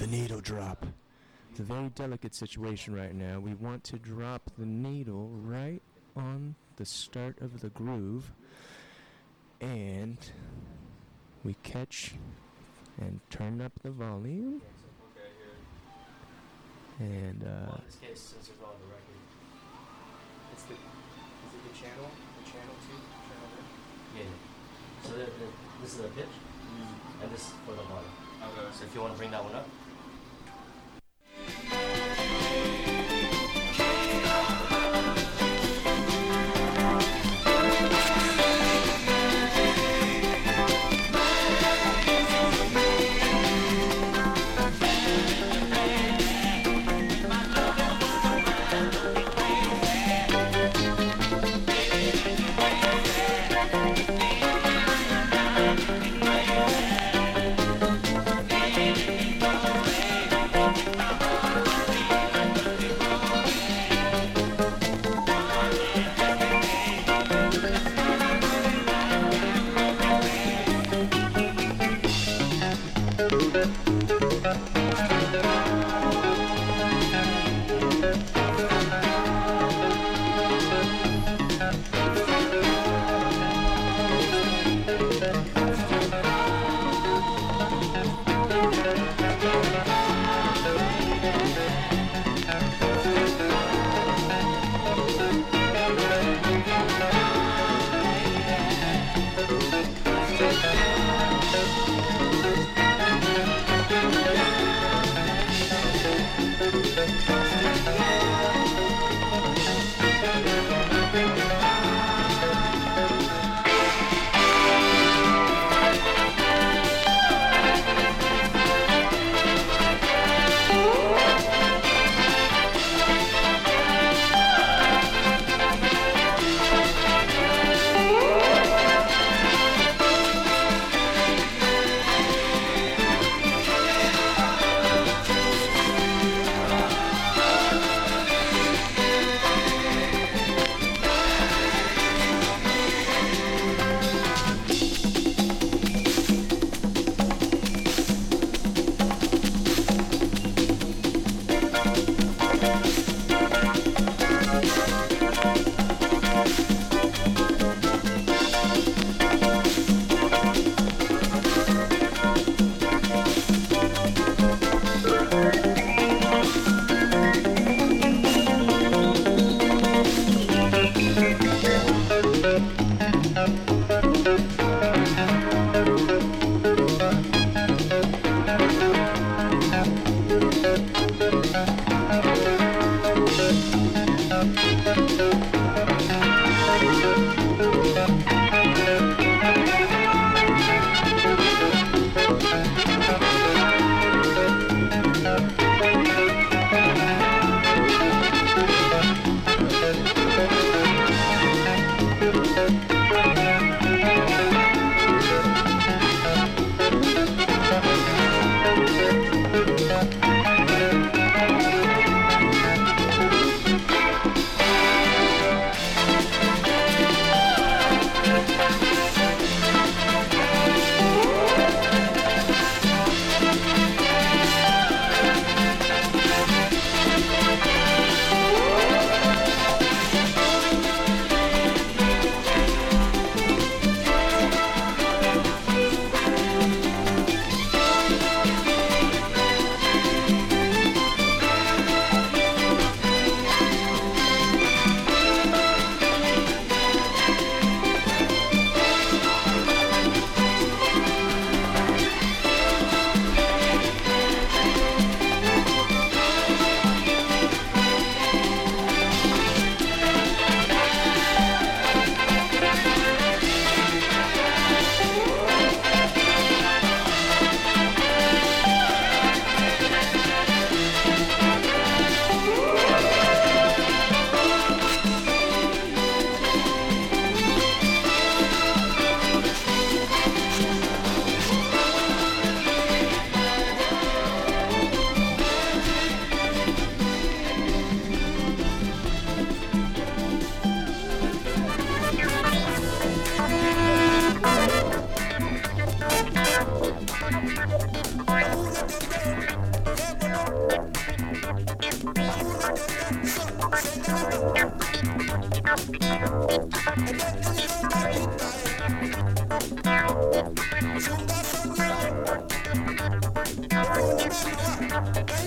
the needle drop. It's a very delicate situation right now. We want to drop the needle right on the start of the groove, and we catch and turn up the volume. And uh, Well, in this case, since there's all the record. It's the, is it the channel? The channel two? Channel there? Yeah, yeah. So the, the, this is the pitch, and this is for the volume. Okay. So if you want to bring that one up.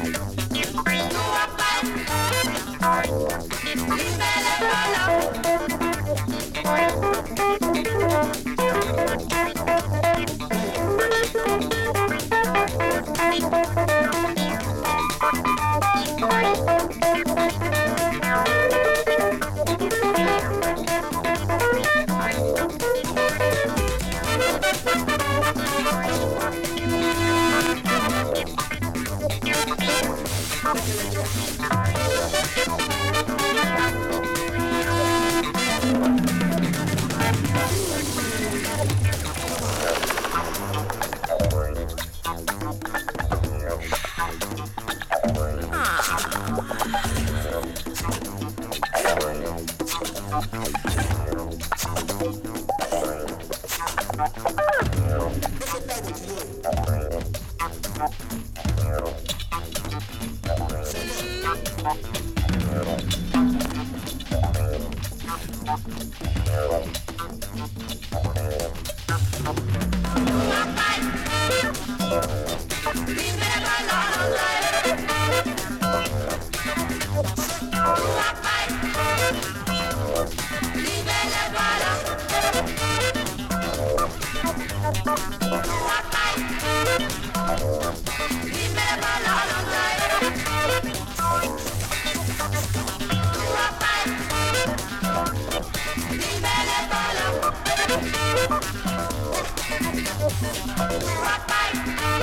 Bye.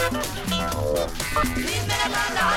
Leave me alone.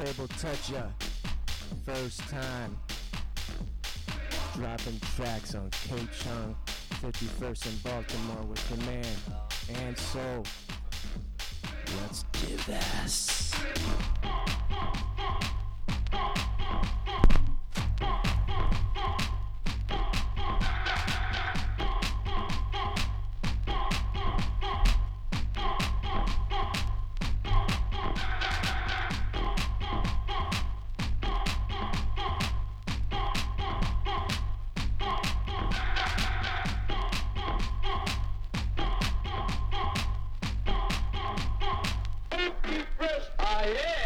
Turntable toucher. First time. Dropping tracks on K Chung, 51st in Baltimore with the man. And so, let's do this. Aê!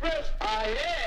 fresh. I am.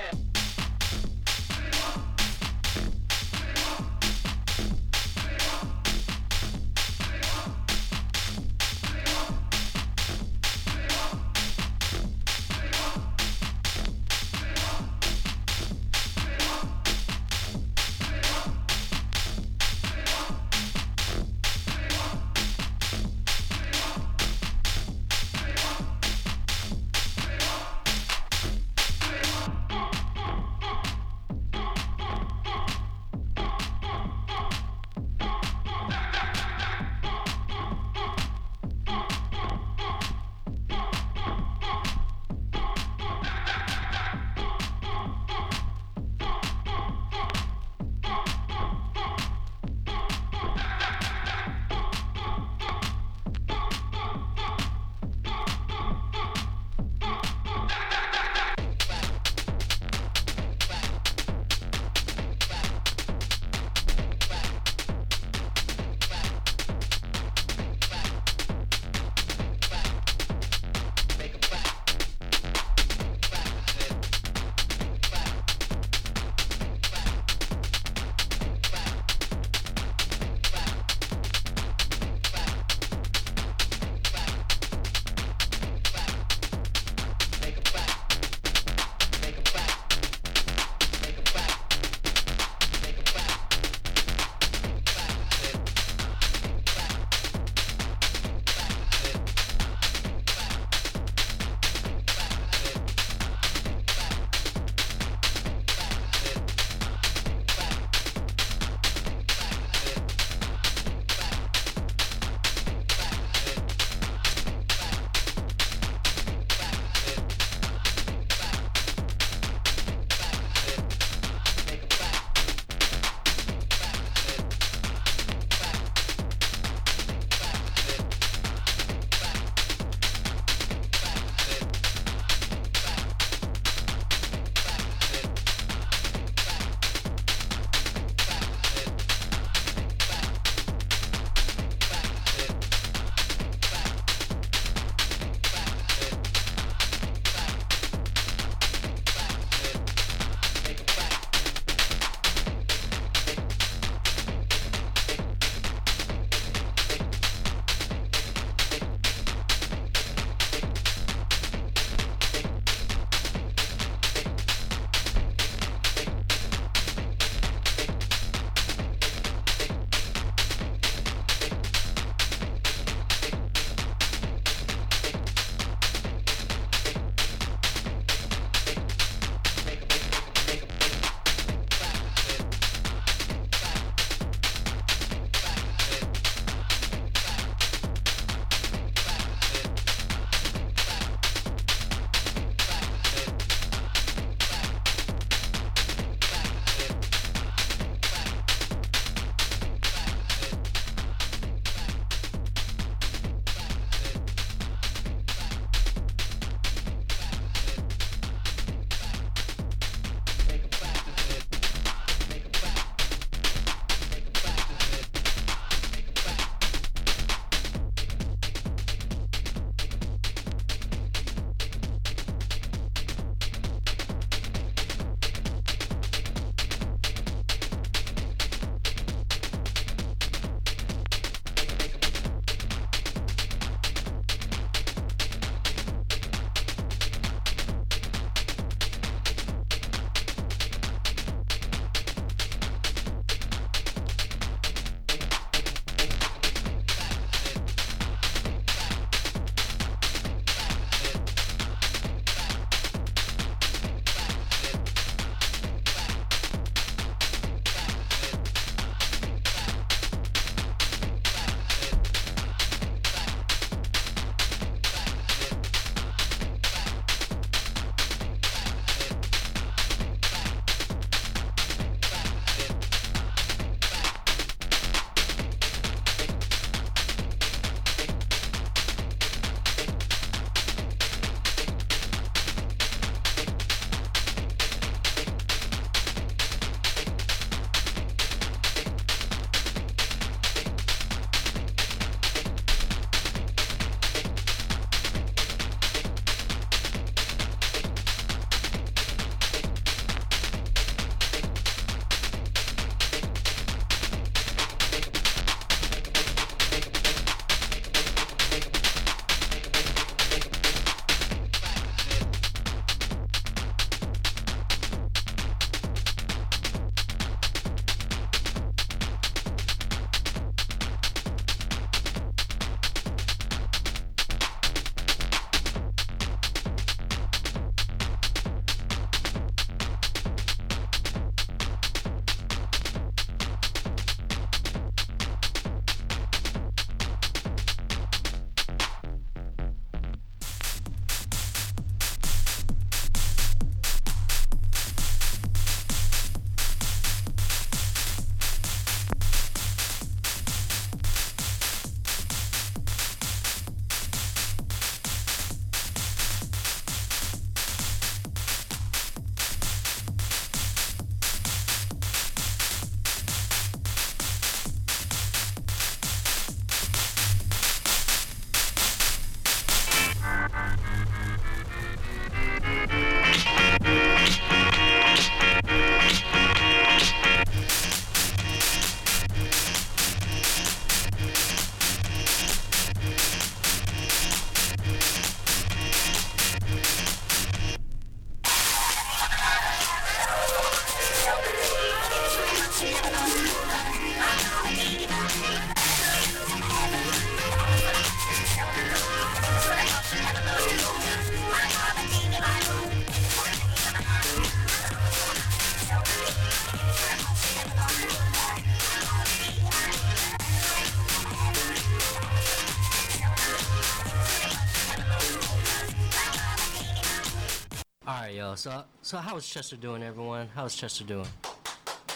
right, y'all. So, so how's Chester doing, everyone? How's Chester doing?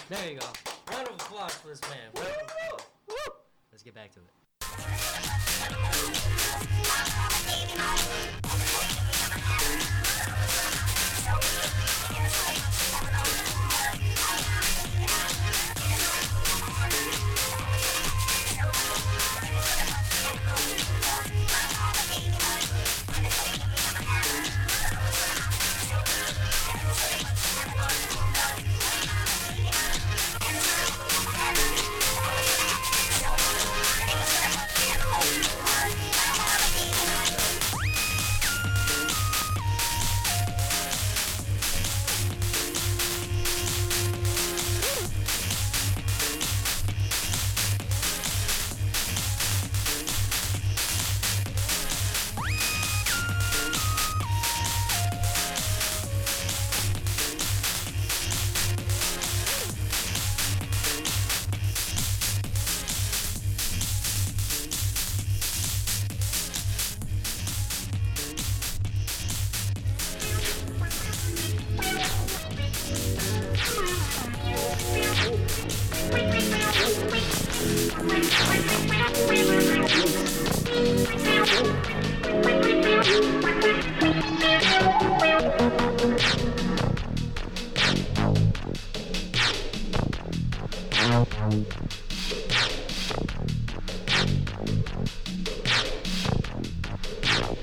There you go. Round of applause for this man. Let's get back to it.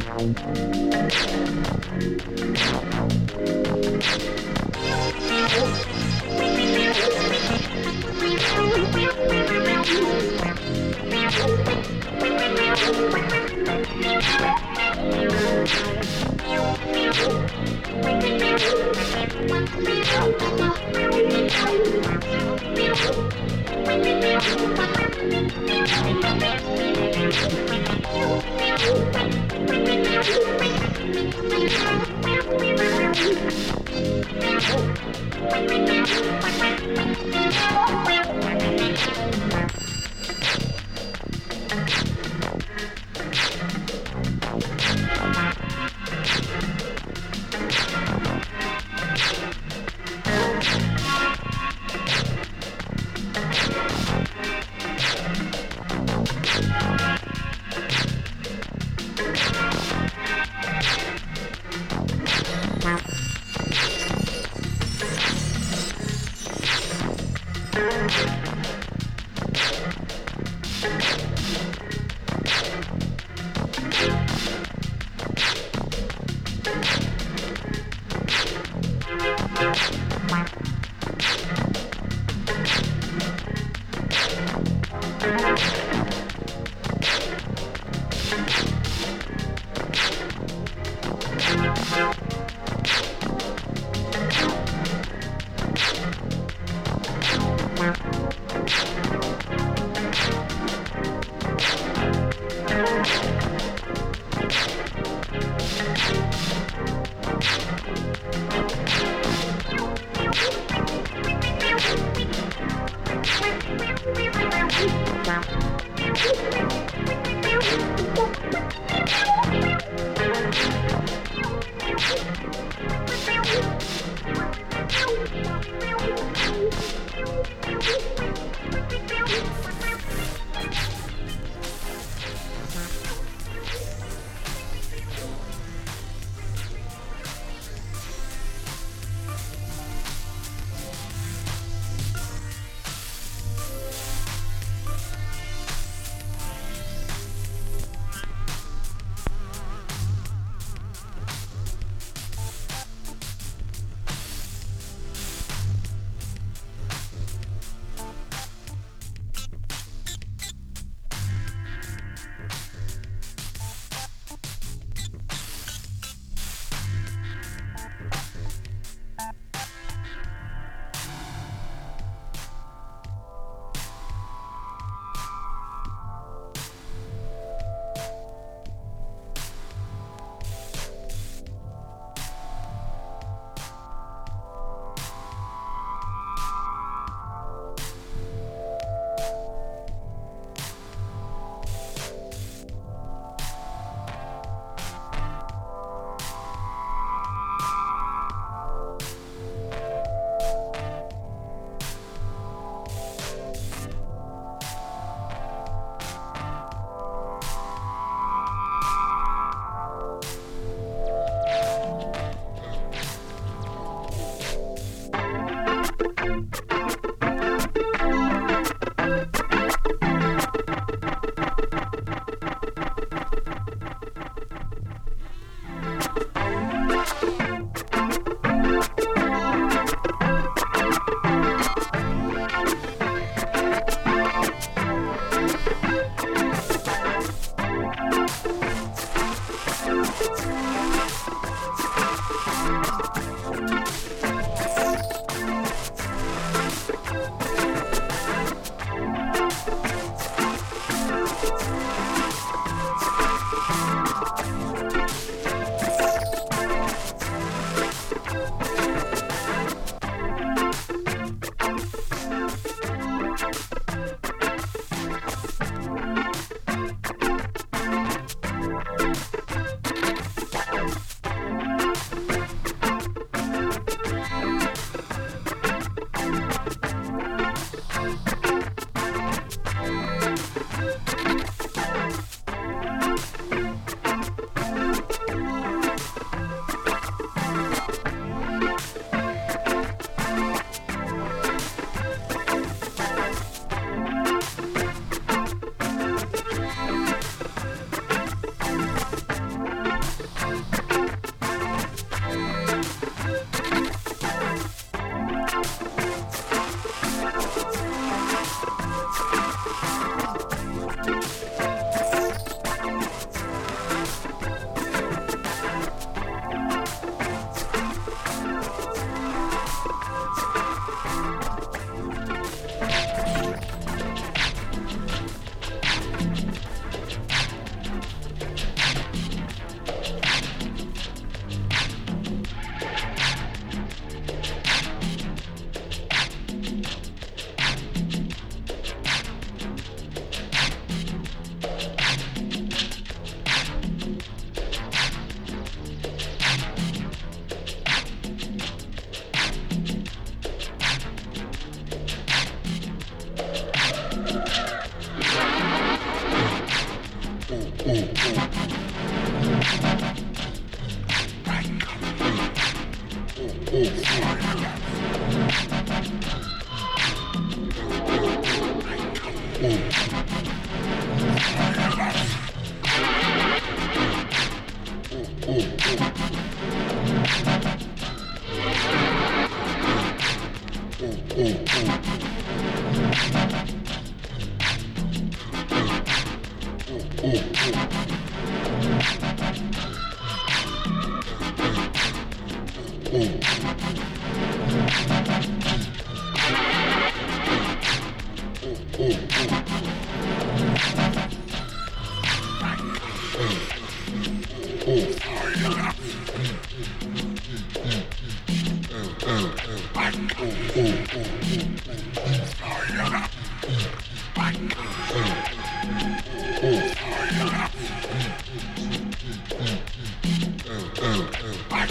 Thank you.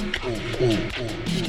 Oh, oh, oh, oh.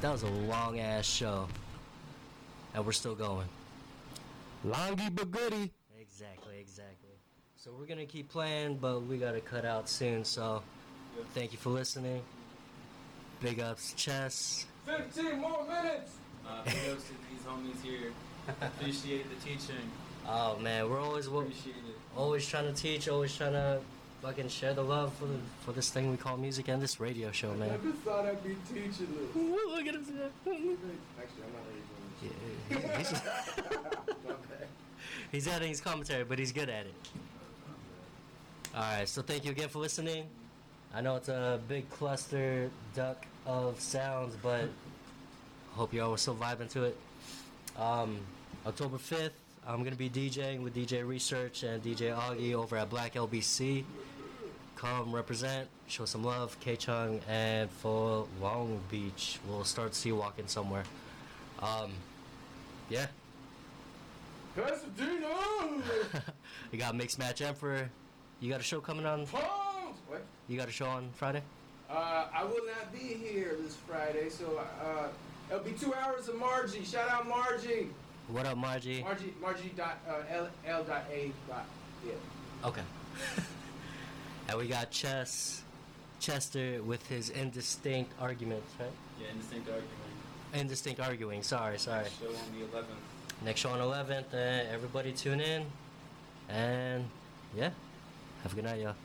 That was a long ass show. And we're still going. Longy but goody. Exactly, exactly. So we're gonna keep playing, but we gotta cut out soon. So thank you for listening. Big ups, Chess. 15 more minutes! Uh, big ups to these homies here. Appreciate the teaching. Oh man, we're always wo- always trying to teach, always trying to fucking share the love for the, for this thing we call music and this radio show, man. I never thought I'd be teaching this. Look at him. Actually, I'm not ready Yeah, he's, for this. Okay. he's adding his commentary, but he's good at it. All right, so thank you again for listening. I know it's a big cluster duck of sounds, but hope you all were still vibing to it. Um, October 5th, I'm going to be DJing with DJ Research and DJ Augie over at Black LBC. Come represent, show some love, K Chung, and for Long Beach, we'll start C-walking somewhere. Um, yeah, Pasadena! we got Mixed Match Emperor. You got a show coming on? What? You got a show on Friday? Uh, I will not be here this Friday, so uh, it'll be two hours of Margie. Shout out Margie. What up, Margie? Margie. Margie. Dot uh, L L. Dot A. Dot. Yeah. Okay. and we got Chess, Chester with his indistinct arguments, right? Yeah, indistinct argument. Indistinct arguing. Sorry, sorry. Next show on the 11th. Next show on 11th. Uh, everybody tune in. And yeah, have a good night, y'all.